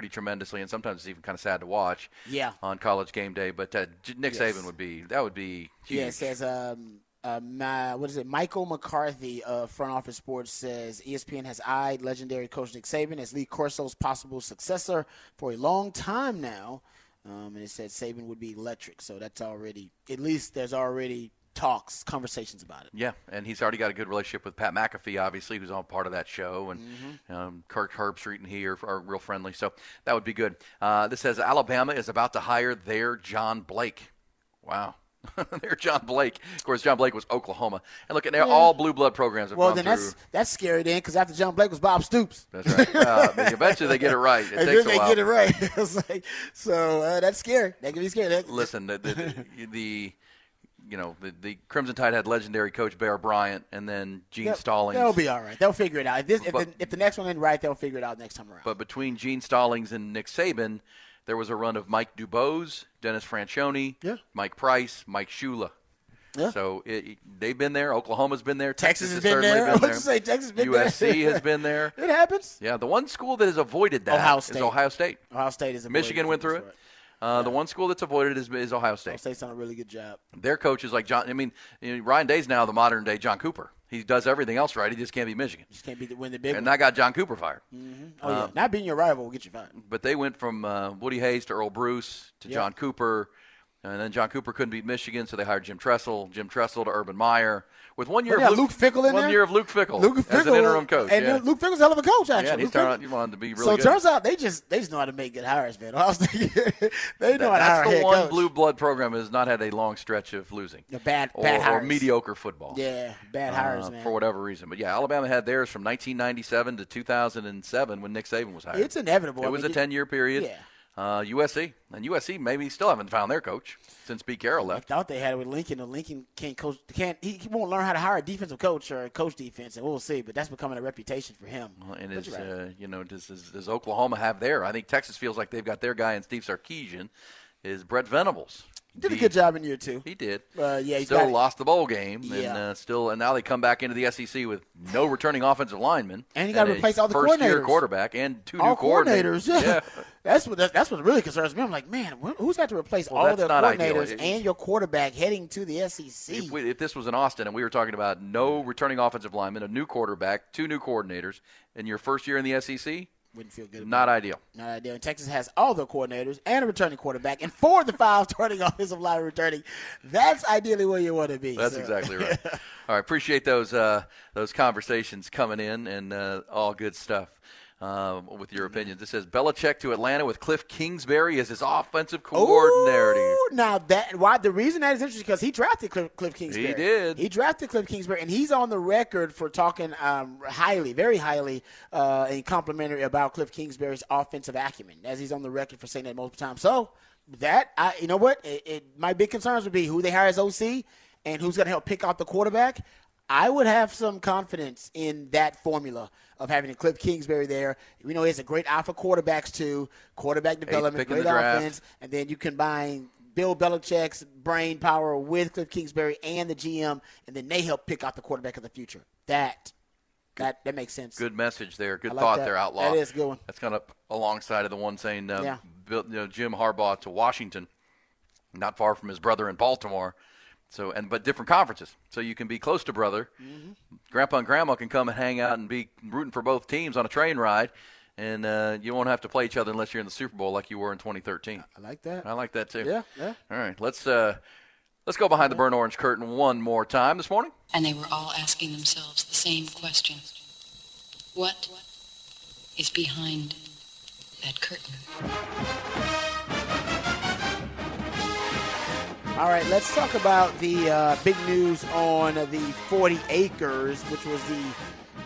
pretty tremendously, and sometimes it's even kind of sad to watch. Yeah. On college game day, but uh, Nick Yes. Saban would be that would be huge. Yeah, it says um, uh, my, what is it? Michael McCarthy of Front Office Sports says ESPN has eyed legendary coach Nick Saban as Lee Corso's possible successor for a long time now, um, and it said Saban would be electric. So that's already at least there's already talks, conversations about it. Yeah, and he's already got a good relationship with Pat McAfee, obviously, who's all part of that show, and Mm-hmm. um, Kirk Herbstreit and he are, are real friendly, so that would be good. Uh, this says Alabama is about to hire their John Blake. Wow. their John Blake. Of course, John Blake was Oklahoma. And look, at all blue blood programs Well, then through. that's that's scary then, because after John Blake was Bob Stoops. That's right. Uh, eventually they get it right. It and takes then a they while. get it right. Like, so uh, that's scary. That can be scary. Listen, the, the, the you know the, the Crimson Tide had legendary coach Bear Bryant, and then Gene they'll- Stallings. They'll be all right. They'll figure it out. If, this, if, But- the, if the next one ain't right, they'll figure it out next time around. But between Gene Stallings and Nick Saban, there was a run of Mike Dubose, Dennis Franchione, Yeah. Mike Price, Mike Shula. Yeah. So it, they've been there. Oklahoma's been there. Texas Texas, has been there. Been there. say Texas has been there. USC has been there. it happens. Yeah, the one school that has avoided that Ohio is State. Ohio State. Ohio State is a Michigan went through it. Uh, The one school that's avoided is, is Ohio State. Ohio State. State's done a really good job. Their coach is like John. I mean, you know, Ryan Day's now the modern day John Cooper. He does everything else right. He just can't beat Michigan. Just can't be the, win the big And one. that got John Cooper fired. oh yeah, not being your rival will get you fired. But they went from uh, Woody Hayes to Earle Bruce to Yeah. John Cooper. And then John Cooper couldn't beat Michigan, so they hired Jim Tressel. Jim Tressel to Urban Meyer. With one year of yeah, Luke Fickell in one there? year of Luke Fickell, Luke as Fickell, an interim coach. and yeah. Luke Fickell's a hell of a coach. Actually, yeah, he's turned out, he wanted to be really so it turns out they just they just know how to make good hires, man. They know how to hire That's the one coach. blue blood program has not had a long stretch of losing. The bad- or, bad or hires. mediocre football. Yeah, bad uh, hires, man. for whatever reason. But yeah, Alabama had theirs from 1997 to 2007 when Nick Saban was hired. It's inevitable. It I was mean, a 10 year period. Yeah. Uh, USC and USC maybe still haven't found their coach since Pete Carroll left. thought they had it with Lincoln. And Lincoln can't coach. Can't he, he won't learn how to hire a defensive coach or coach defense, and we'll see. But that's becoming a reputation for him. And is right. uh, you know does, does does Oklahoma have their? I think Texas feels like they've got their guy in Steve Sarkisian. Is Brent Venables? Did a good job in year two. He did. Uh, yeah, he's still got lost the bowl game, and Yeah. uh, still, and now they come back into the SEC with no returning offensive linemen, And you gotta replace all the first-year quarterback and two all new coordinators. Yeah. Yeah. that's what that, that's what really concerns me. I'm like, man, wh- who's got to replace Well, all the not ideal. coordinators and your quarterback heading to the SEC? If, we, if this was in Austin and we were talking about no returning offensive linemen, a new quarterback, two new coordinators, in your first year in the SEC, Wouldn't feel good. not ideal. Not ideal. And Texas has all the coordinators and a returning quarterback, and four of the five starting offensive line returning. That's ideally where you want to be. That's So- exactly right. all right, appreciate those uh, those conversations coming in and uh, all good stuff. Um, with your opinions, it says Belichick to Atlanta with Cliff Kingsbury as his offensive coordinator. Ooh, now that why the reason that is interesting because he drafted Cliff, Cliff Kingsbury. He did. He drafted Cliff Kingsbury, and he's on the record for talking um, highly, very highly, uh, and complimentary about Cliff Kingsbury's offensive acumen, as he's on the record for saying that multiple times. So that I, you know what, it, it, my big concerns would be who they hire as OC and who's going to help pick out the quarterback. I would have some confidence in that formula of having a Cliff Kingsbury there. We know he has a great eye for quarterbacks too, quarterback development, pick in the great offense, and then you combine Bill Belichick's brain power with Cliff Kingsbury and the GM, and then they help pick out the quarterback of the future. That that that makes sense. Good message there. Good like thought that. there, Outlaw. That is good one. That's kind of alongside of the one saying, uh, Yeah. Bill, you know, Jim Harbaugh to Washington, not far from his brother in Baltimore. So and but different conferences, so you can be close to brother. Mm-hmm. Grandpa and Grandma can come and hang out and be rooting for both teams on a train ride, and uh, you won't have to play each other unless you're in the Super Bowl like you were in 2013. I like that. I like that too. Yeah, yeah. All right, let's uh, let's go behind the burnt orange curtain one more time this morning. And they were all asking themselves the same question. What is behind that curtain? All right, let's talk about the uh, big news on the 40 acres, which was the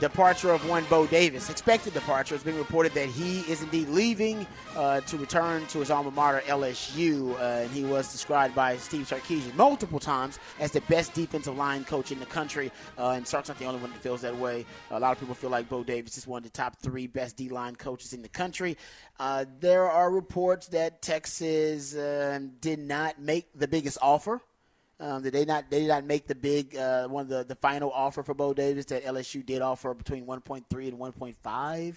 departure of one Bo Davis. Expected departure. It's been reported that he is indeed leaving uh, to return to his alma mater, LSU, uh, and he was described by Steve Sarkisian multiple times as the best defensive line coach in the country. Uh, and Sark's not the only one that feels that way. A lot of people feel like Bo Davis is one of the top three best D line coaches in the country. Uh, there are reports that Texas uh, did not make the biggest offer. Um, did they not? They did not make the big uh, one of the, the final offer for Bo Davis that LSU did offer between 1.3 and 1.5.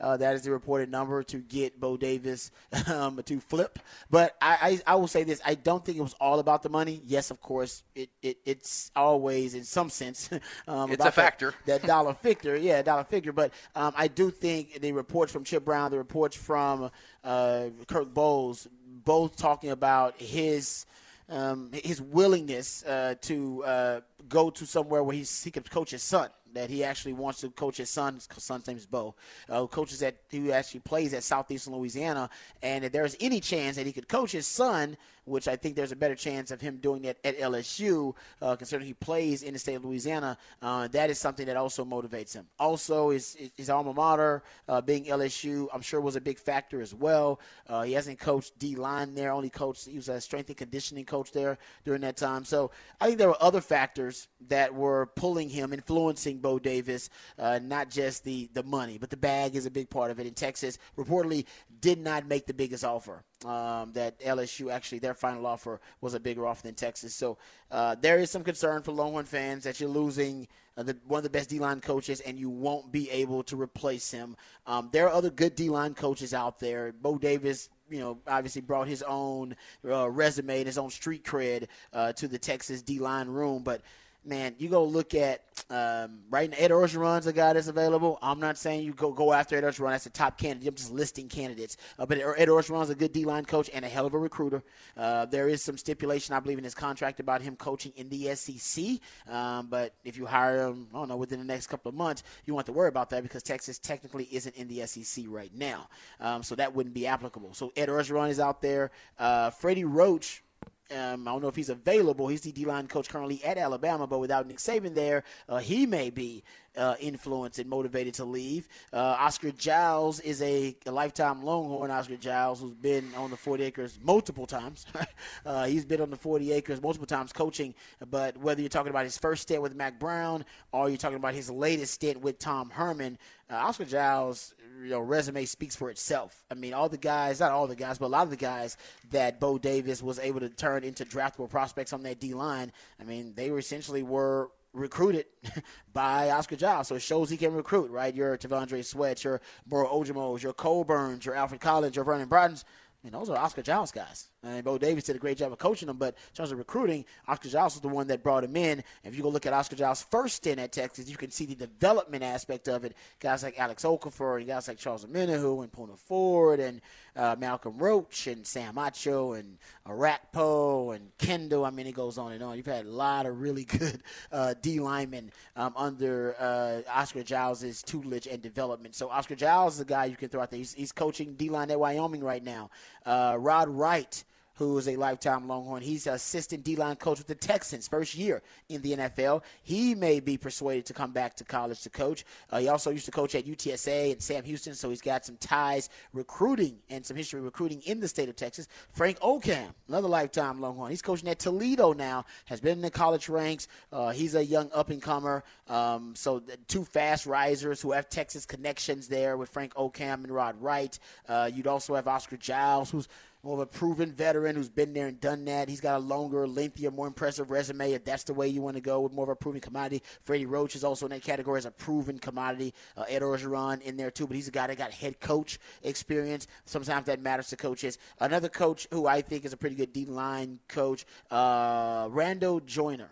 Uh, that is the reported number to get Bo Davis um, to flip. But I, I, I will say this: I don't think it was all about the money. Yes, of course, it, it it's always in some sense um, It's about a factor. That, that dollar figure, yeah, dollar figure. But um, I do think the reports from Chip Brown, the reports from uh, Kirk Bohls, both talking about his um, his willingness uh, to uh, go to somewhere where he's, he could coach his son. That he actually wants to coach his son. His son's name is Bo. Uh, coaches that who actually plays at Southeastern Louisiana. And if there's any chance that he could coach his son, which I think there's a better chance of him doing that at LSU, uh, considering he plays in the state of Louisiana, uh, that is something that also motivates him. Also, his, his alma mater uh, being LSU, I'm sure was a big factor as well. Uh, he hasn't coached D line there, only coached, he was a strength and conditioning coach there during that time. So I think there were other factors that were pulling him, influencing Bo Davis, uh, not just the, the money, but the bag is a big part of it. In Texas, reportedly did not make the biggest offer. Um, that LSU actually their final offer was a bigger offer than Texas. So uh, there is some concern for Longhorn fans that you're losing uh, the, one of the best D line coaches and you won't be able to replace him. Um, there are other good D line coaches out there. Bo Davis you know, obviously brought his own uh, resume and his own street cred uh, to the Texas D line room. But man, you go look at um, right now. Ed Orgeron's a guy that's available. I'm not saying you go go after Ed Orgeron. That's a top candidate. I'm just listing candidates. Uh, but Ed Orgeron's a good D line coach and a hell of a recruiter. Uh, there is some stipulation, I believe, in his contract about him coaching in the SEC. Um, but if you hire him, I don't know, within the next couple of months, you have to worry about that because Texas technically isn't in the SEC right now. Um, so that wouldn't be applicable. So Ed Orgeron is out there. Uh, Freddie Roach. Um, I don't know if he's available. He's the D line coach currently at Alabama, but without Nick Saban there, uh, he may be. Uh, influenced and motivated to leave. Uh, Oscar Giles is a, a, lifetime Longhorn. Oscar Giles, who's been on the 40 acres multiple times. uh, he's been on the 40 acres multiple times coaching. But whether you're talking about his first stint with Mack Brown or you're talking about his latest stint with Tom Herman, uh, Oscar Giles' you know, resume speaks for itself. I mean, all the guys, not all the guys, but a lot of the guys that Bo Davis was able to turn into draftable prospects on that D line, I mean, they were essentially were recruited by Oscar Giles. So it shows he can recruit, right? Your T'Vondre Sweat, your Moro Ojomo, your Coburns, your Alfred Collins, your Vernon Broughton's. I mean, those are Oscar Giles guys. And Bo Davis did a great job of coaching them, but in terms of recruiting, Oscar Giles was the one that brought him in. If you go look at Oscar Giles' first stint at Texas, you can see the development aspect of it. Guys like Alex Okafor and guys like Charles Omenihu and Poona Ford and uh, Malcolm Roach and Sam Acho and Orakpo and Kendall. I mean, it goes on and on. You've had a lot of really good uh, D linemen um, under uh, Oscar Giles' tutelage and development. So Oscar Giles is the guy you can throw out there. He's, he's coaching D line at Wyoming right now. Uh, Rod Wright who is a lifetime Longhorn. He's an assistant D-line coach with the Texans, first year in the NFL. He may be persuaded to come back to college to coach. Uh, he also used to coach at UTSA and Sam Houston, so he's got some ties recruiting and some history recruiting in the state of Texas. Frank Okam, another lifetime Longhorn. He's coaching at Toledo now, has been in the college ranks. Uh, he's a young up-and-comer. Um, so two fast risers who have Texas connections there with Frank Okam and Rod Wright. Uh, you'd also have Oscar Giles, who's more of a proven veteran who's been there and done that. He's got a longer, lengthier, more impressive resume if that's the way you want to go with more of a proven commodity. Freddie Roach is also in that category as a proven commodity. Uh, Ed Orgeron in there too, but he's a guy that got head coach experience. Sometimes that matters to coaches. Another coach who I think is a pretty good D line coach, uh, Randall Joyner.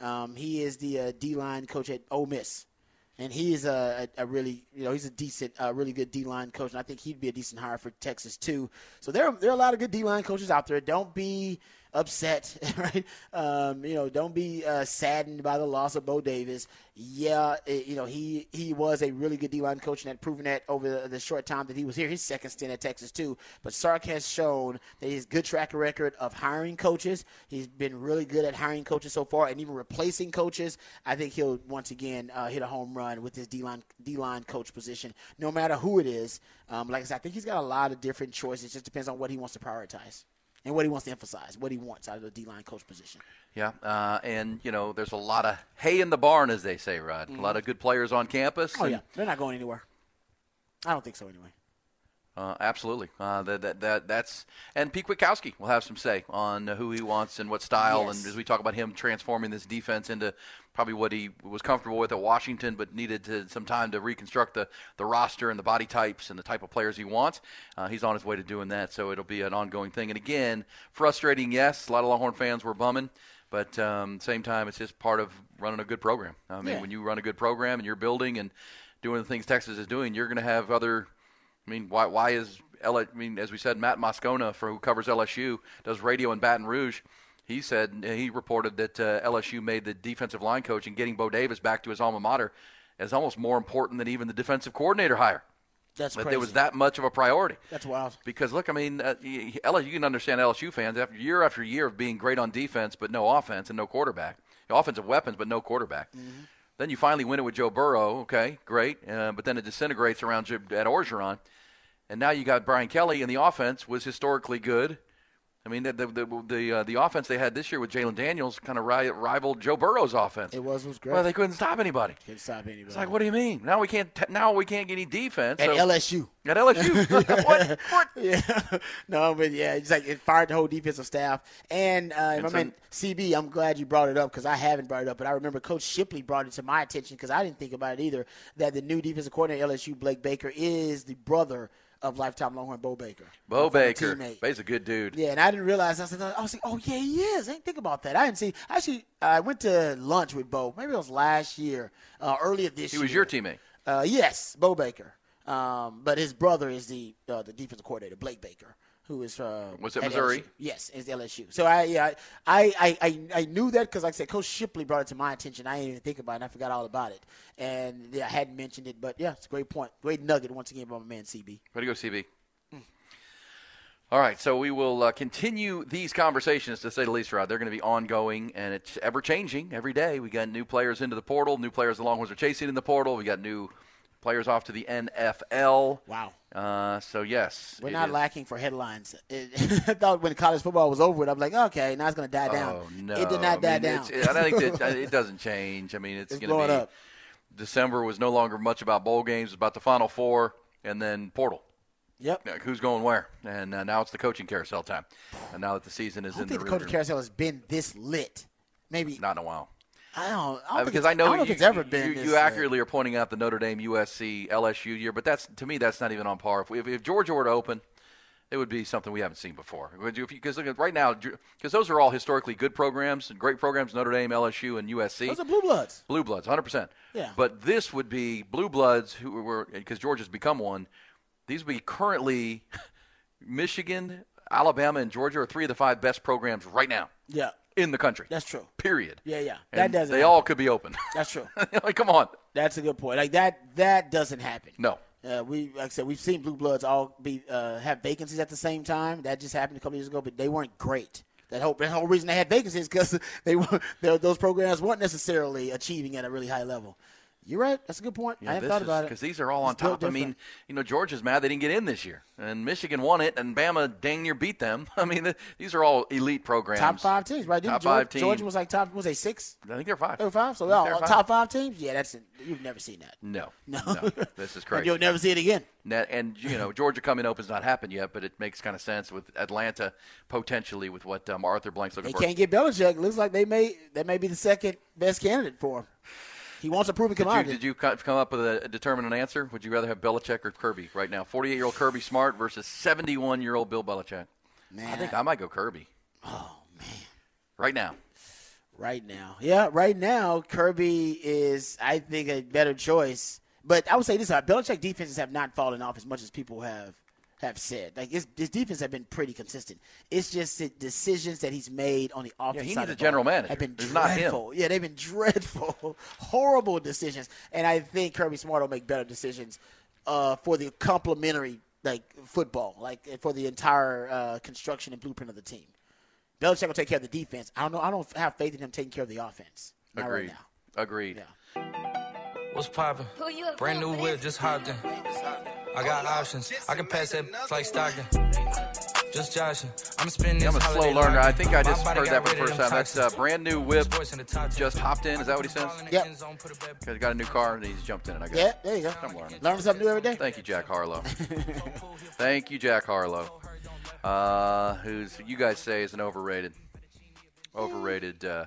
Um, he is the uh, D line coach at Ole Miss and he's a, a, a, really, you know, he's a decent, uh, really good D line coach, and I think he'd be a decent hire for Texas too. So there, there are a lot of good D line coaches out there. Don't be upset, right? Um, you know, don't be uh, saddened by the loss of Bo Davis. Yeah, it, you know, he he was a really good D-line coach and had proven that over the, the, short time that he was here. His second stint at Texas too. But Sark has shown that he's good track record of hiring coaches. He's been really good at hiring coaches so far, and even replacing coaches. I think he'll once again uh, hit a home run with his D-line D-line coach position, no matter who it is. Um, like I said, I think he's got a lot of different choices. It just depends on what he wants to prioritize and what he wants to emphasize, what he wants out of the D line coach position. Yeah, uh, and you know, there's a lot of hay in the barn, as they say, Rod. Mm-hmm. A lot of good players on campus. Oh yeah, they're not going anywhere. I don't think so anyway. Uh, absolutely. Uh, that, that, that, that's and Pete Kwiatkowski will have some say on who he wants and what style. Yes. And as we talk about him transforming this defense into probably what he was comfortable with at Washington, but needed to, some time to reconstruct the, the roster and the body types and the type of players he wants. Uh, he's on his way to doing that, so it'll be an ongoing thing. And again, frustrating, yes. A lot of Longhorn fans were bumming. But um, same time, it's just part of running a good program. I mean, yeah. when you run a good program and you're building and doing the things Texas is doing, you're going to have other. I mean, why? Why is L? I mean, as we said, Matt Moscona, for who covers LSU, does radio in Baton Rouge he said he reported that uh, LSU made the defensive line coach and getting Bo Davis back to his alma mater as almost more important than even the defensive coordinator hire. That's that crazy. There was that much of a priority. That's wild. Because look, I mean, uh, LSU, you can understand LSU fans after year after year of being great on defense but no offense and no quarterback, offensive weapons but no quarterback. Mm-hmm. Then you finally win it with Joe Burrow. Okay, great, uh, but then it disintegrates around at Orgeron, and now you got Brian Kelly, and the offense was historically good I mean, the the the the, uh, the offense they had this year with Jalen Daniels kind of ri- rivaled Joe Burrow's offense. It was was great. Well, they couldn't stop anybody. Couldn't stop anybody. It's like, what do you mean? Now we can't. T- now we can't get any defense at so, LSU. At LSU, what? What? Yeah, no, but yeah, it's like it fired the whole defensive staff. And, uh, and I mean, CB, I'm glad you brought it up because I haven't brought it up, but I remember Coach Shipley brought it to my attention because I didn't think about it either. That the new defensive coordinator at LSU, Blake Baker, is the brother of lifetime Longhorn Bo Baker. Bo Baker, he's a good dude. Yeah, and I didn't realize. I said, I was like, oh yeah, he is. I didn't think about that. I didn't see. Actually, I went to lunch with Bo. Maybe it was last year, uh, earlier this he year. He was your teammate. Uh, yes, Bo Baker. Um, but his brother is the uh, the defensive coordinator, Blake Baker who is uh, was it Missouri? LSU. Yes, it's LSU. So I yeah I I I, I knew that because like I said, Coach Shipley brought it to my attention. I didn't even think about it. and I forgot all about it, and yeah, I hadn't mentioned it. But yeah, it's a great point, great nugget once again by my man CB. Ready to go, CB. All right, so we will uh, continue these conversations to say the least, Rod. They're going to be ongoing, and it's ever changing every day. We got new players into the portal, new players the Longhorns are chasing in the portal. We got new players off to the NFL. Wow. Uh, so yes, We're not is- lacking for headlines. It, I thought when college football was over with, I'm like, okay, now it's going to die down. Oh no! It did not I die mean, down. it's- I think that it doesn't change. I mean, it's, It's going to be up. December was no longer much about bowl games, it about the Final Four, and then portal. yep. Like, who's going where? And uh, now it's the coaching carousel time. And now that the season is I don't in think the the coaching carousel has been this lit. Maybe not in a while. I don't. I don't Uh, because I know I don't you, it's ever been. you, you lit. accurately are pointing out the Notre Dame, USC, LSU year, but that's to me that's not even on par. If, we, if, if Georgia were to open, it would be something we haven't seen before. Because right now, because those are all historically good programs and great programs: Notre Dame, LSU, and USC. Those are blue bloods. Blue Bloods, 100%. Yeah. But this would be Blue Bloods who were, because Georgia's become one, these would be currently Michigan, Alabama, and Georgia are three of the five best programs right now Yeah, in the country. that's true. Period. Yeah, yeah. And That doesn't They happen. all could be open. That's true. like, come on. That's a good point. Like that. That doesn't happen. No. Uh, we, like I said, we've seen blue bloods all be uh, have vacancies at the same time. That just happened a couple years ago, but they weren't great. That whole, the whole reason they had vacancies because they were those programs weren't necessarily achieving at a really high level. You're right. That's a good point. I hadn't thought about it Because these are all on It's top. I mean, you know, Georgia's mad they didn't get in this year. And Michigan won it, and Bama dang near beat them. I mean, th- these are all elite programs. top five teams, right? Didn't Top Georgia, five team. Georgia was like top. Was they six? I think they're five. They were five. So oh, they're five. top five teams. Yeah, that's you've never seen that. No. No. This is crazy. You'll never see it again. And you know Georgia coming open's not happened yet, but it makes kind of sense with Atlanta potentially with what um, Arthur Blank's looking They for. They can't get Belichick. Looks like they may that may be the second best candidate for him. He wants a proven Did you, commodity. did you come up with a determined answer? Would you rather have Belichick or Kirby right now? 48 year old Kirby Smart versus 71 year old Bill Belichick. Man, I think I might go Kirby. oh man, Right now. right now, yeah, right now Kirby is I think a better choice. But I would say this: uh, Belichick defenses have not fallen off as much as people have have said. Like his, his defense have been pretty consistent. It's just the decisions that he's made on the offense. he side needs a the general ball manager. Have been It's not him. dreadful. Yeah, they've been dreadful, horrible decisions. And I think Kirby Smart will make better decisions uh, for the complementary like football, like for the entire uh, construction and blueprint of the team. Belichick will take care of the defense. I don't know. I don't have faith in him taking care of the offense. Not Agreed. right now. Agreed. Yeah. What's poppin'? Brand new whip, just hopped in. I got options. I can pass that like Stockton. Just joshing. I'm spending I'm a slow learner. I think. I just heard that for the first time. That's a brand new whip. Sports in the top Just ten. hopped in. Is that what he says? Ball in the Yep. end zone, put it back. He's got a new car and he's jumped in it. I guess. Yeah, there you go. I'm learning. Learning something new every day. Thank you, Jack Harlow. Thank you, Jack Harlow. Uh, who's you guys say is an overrated, overrated uh,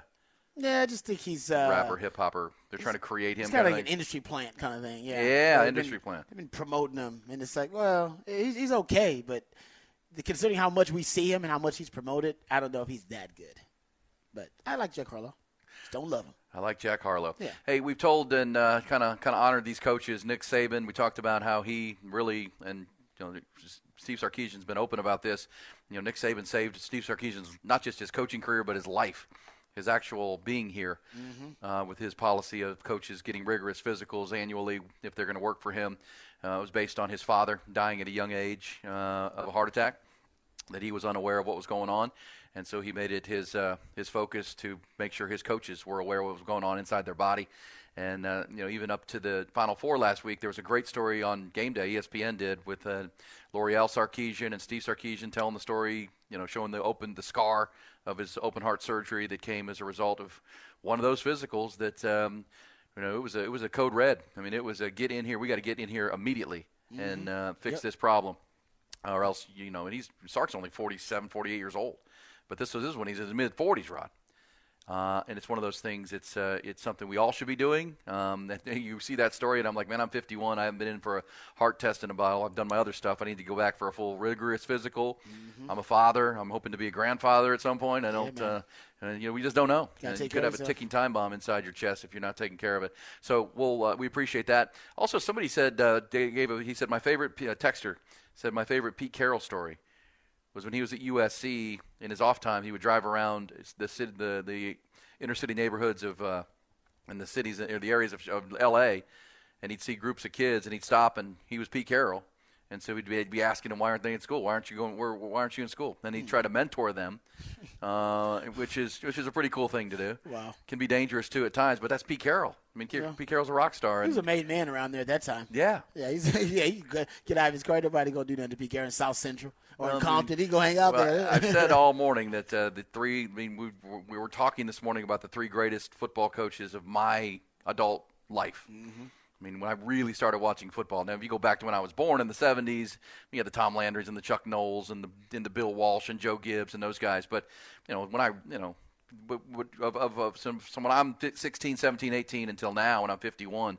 Yeah, I just think he's uh, rapper, hip hopper. They're trying to create him. It's kind of like an industry plant kind of thing. Yeah. Yeah, They've industry been, plant. They've been promoting him, and it's like, well, he's, he's okay, but considering how much we see him and how much he's promoted, I don't know if he's that good. But I like Jack Harlow. Just don't love him. I like Jack Harlow. Yeah. Hey, we've told and kind of kind of honored these coaches. Nick Saban. We talked about how he really and you know Steve Sarkisian's been open about this. You know, Nick Saban saved Steve Sarkisian's not just his coaching career but his life, his actual being here, uh, with his policy of coaches getting rigorous physicals annually if they're going to work for him. Uh, it was based on his father dying at a young age uh, of a heart attack that he was unaware of what was going on, and so he made it his uh, his focus to make sure his coaches were aware of what was going on inside their body. And uh, you know, even up to the Final Four last week, there was a great story on Game Day. ESPN did with uh, Loreal Sarkisian and Steve Sarkisian telling the story. You know, showing the open the scar of his open heart surgery that came as a result of one of those physicals that. Um, you know, it was a it was a code red. I mean, it was a get in here. We got to get in here immediately and uh, fix this problem or else you know and he's Sark's only 47 48 years old. But this was this is when he's in his mid 40s Rod. Uh, and it's one of those things it's uh, it's something we all should be doing. Um, that, you see that story and I'm like man I'm 51 I haven't been in for a heart test in a while. I've done my other stuff. I need to go back for a full rigorous physical. I'm a father. I'm hoping to be a grandfather at some point. I don't uh, and, you know we just don't know. Take you could have a ticking time bomb inside your chest if you're not taking care of it. So we'll uh, we appreciate that. Also somebody said uh, gave a, he said my favorite P- uh, texter said my favorite Pete Carroll story was when he was at USC in his off time. He would drive around the city, the the inner city neighborhoods of uh, in the cities or the areas of, of L.A. and he'd see groups of kids and he'd stop and he was Pete Carroll And so we'd be, be asking him, why aren't they in school? Why aren't you going? Where, why aren't you in school? And he'd try to mentor them, uh, which is which is a pretty cool thing to do. Wow. Can be dangerous too at times, but that's Pete Carroll. I mean, Yeah. Pete Carroll's a rock star. He was a made man around there at that time. yeah. Yeah, he's yeah. He could get out of his car. Nobody gonna do nothing to Pete Carroll in South Central or Well, in mean, Compton. He gonna hang out Well, there. I've said all morning that uh, the three. I mean, we, we were talking this morning about the three greatest football coaches of my adult life. Mm-hmm. I mean, when I really started watching football. Now, if you go back to when I was born in the '70s, you had the Tom Landrys and the Chuck Nolls and the and the Bill Walsh and Joe Gibbs and those guys. But you know, when I you know. Of, of, of some, when I'm 16, 17, 18 until now, when I'm 51,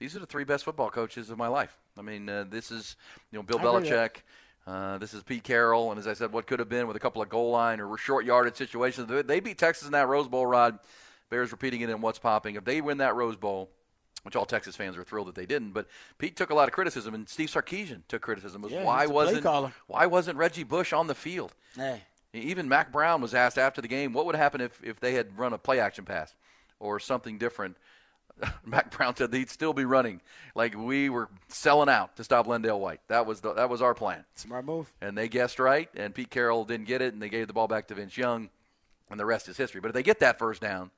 these are the three best football coaches of my life. I mean, uh, this is you know Bill I Belichick, uh, this is Pete Carroll, and as I said, what could have been with a couple of goal line or short yardage situations. They- They beat Texas in that Rose Bowl, Rod. Bears repeating it in what's popping. If they win that Rose Bowl, which all Texas fans are thrilled that they didn't, but Pete took a lot of criticism, and Steve Sarkisian took criticism. Was Yeah, why wasn't why wasn't Reggie Bush on the field? hey, Even Mack Brown was asked after the game, what would happen if, if they had run a play action pass or something different? Mack Brown said he'd still be running. Like we were selling out to stop LenDale White. That was the, that was our plan. smart move. And they guessed right, and Pete Carroll didn't get it, and they gave the ball back to Vince Young, and the rest is history. But if they get that first down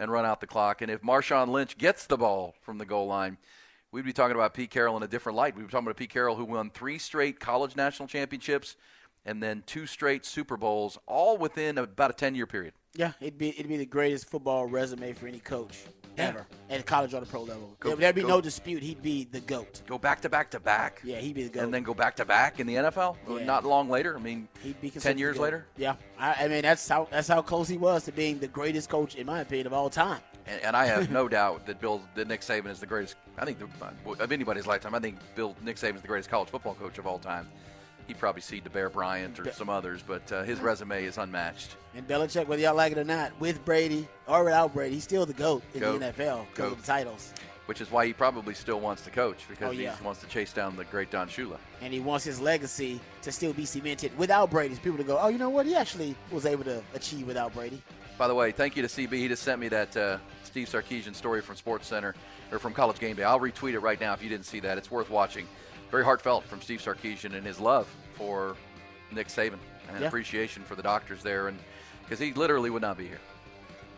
and run out the clock, and if Marshawn Lynch gets the ball from the goal line, we'd be talking about Pete Carroll in a different light. We'd be talking about Pete Carroll who won three straight college national championships and then two straight Super Bowls, all within about a 10 year period. Yeah, it'd be it'd be the greatest football resume for any coach ever at college or the pro level. Go- There'd be go- no dispute. He'd be the goat. Go back to back to back. Yeah, he'd be the goat. And then go back to back in the NFL. Yeah. Not long later. I mean, He'd be 10 considered years later. Yeah, I, I mean that's how that's how close he was to being the greatest coach in my opinion of all time. And, and I have no doubt that Bill, that Nick Saban is the greatest. I think the, of anybody's lifetime. I think Bill Nick Saban is the greatest college football coach of all time. He'd probably cede to Bear Bryant or some others, but uh, his resume is unmatched. And Belichick, whether y'all like it or not, with Brady or without Brady, he's still the goat in Goat. the NFL because of the titles. Which is why he probably still wants to coach because Oh, yeah. he wants to chase down the great Don Shula. And he wants his legacy to still be cemented without Brady. People to go, oh, you know what? He actually was able to achieve without Brady. By the way, thank you to CB. He just sent me that uh, Steve Sarkisian story from Sports Center or from College Game Day. I'll retweet it right now if you didn't see that. It's worth watching. Very heartfelt from Steve Sarkisian and his love for Nick Saban and Yeah. appreciation for the doctors there, and because he literally would not be here.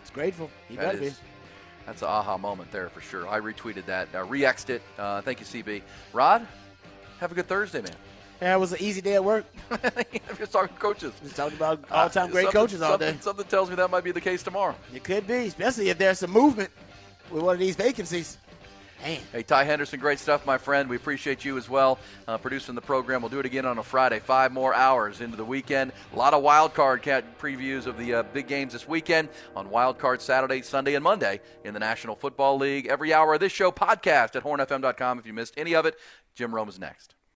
It's grateful. He That better is- That's an aha moment there for sure. I retweeted that, uh, re-exed it. Uh, thank you, CB. Rod, have a good Thursday, man. Yeah, it was an easy day at work. I'm just talking coaches. Just talking about all-time great coaches all day. Something tells me that might be the case tomorrow. It could be, especially if there's some movement with one of these vacancies. Man, Hey, Ty Henderson, great stuff, my friend. We appreciate you as well, uh, producing the program. We'll do it again on a Friday, five more hours into the weekend. A lot of wild card cat previews of the uh, big games this weekend on Wild Card Saturday, Sunday, and Monday in the National Football League. Every hour of this show podcast at hornfm.com. If you missed any of it, Jim Rome is next.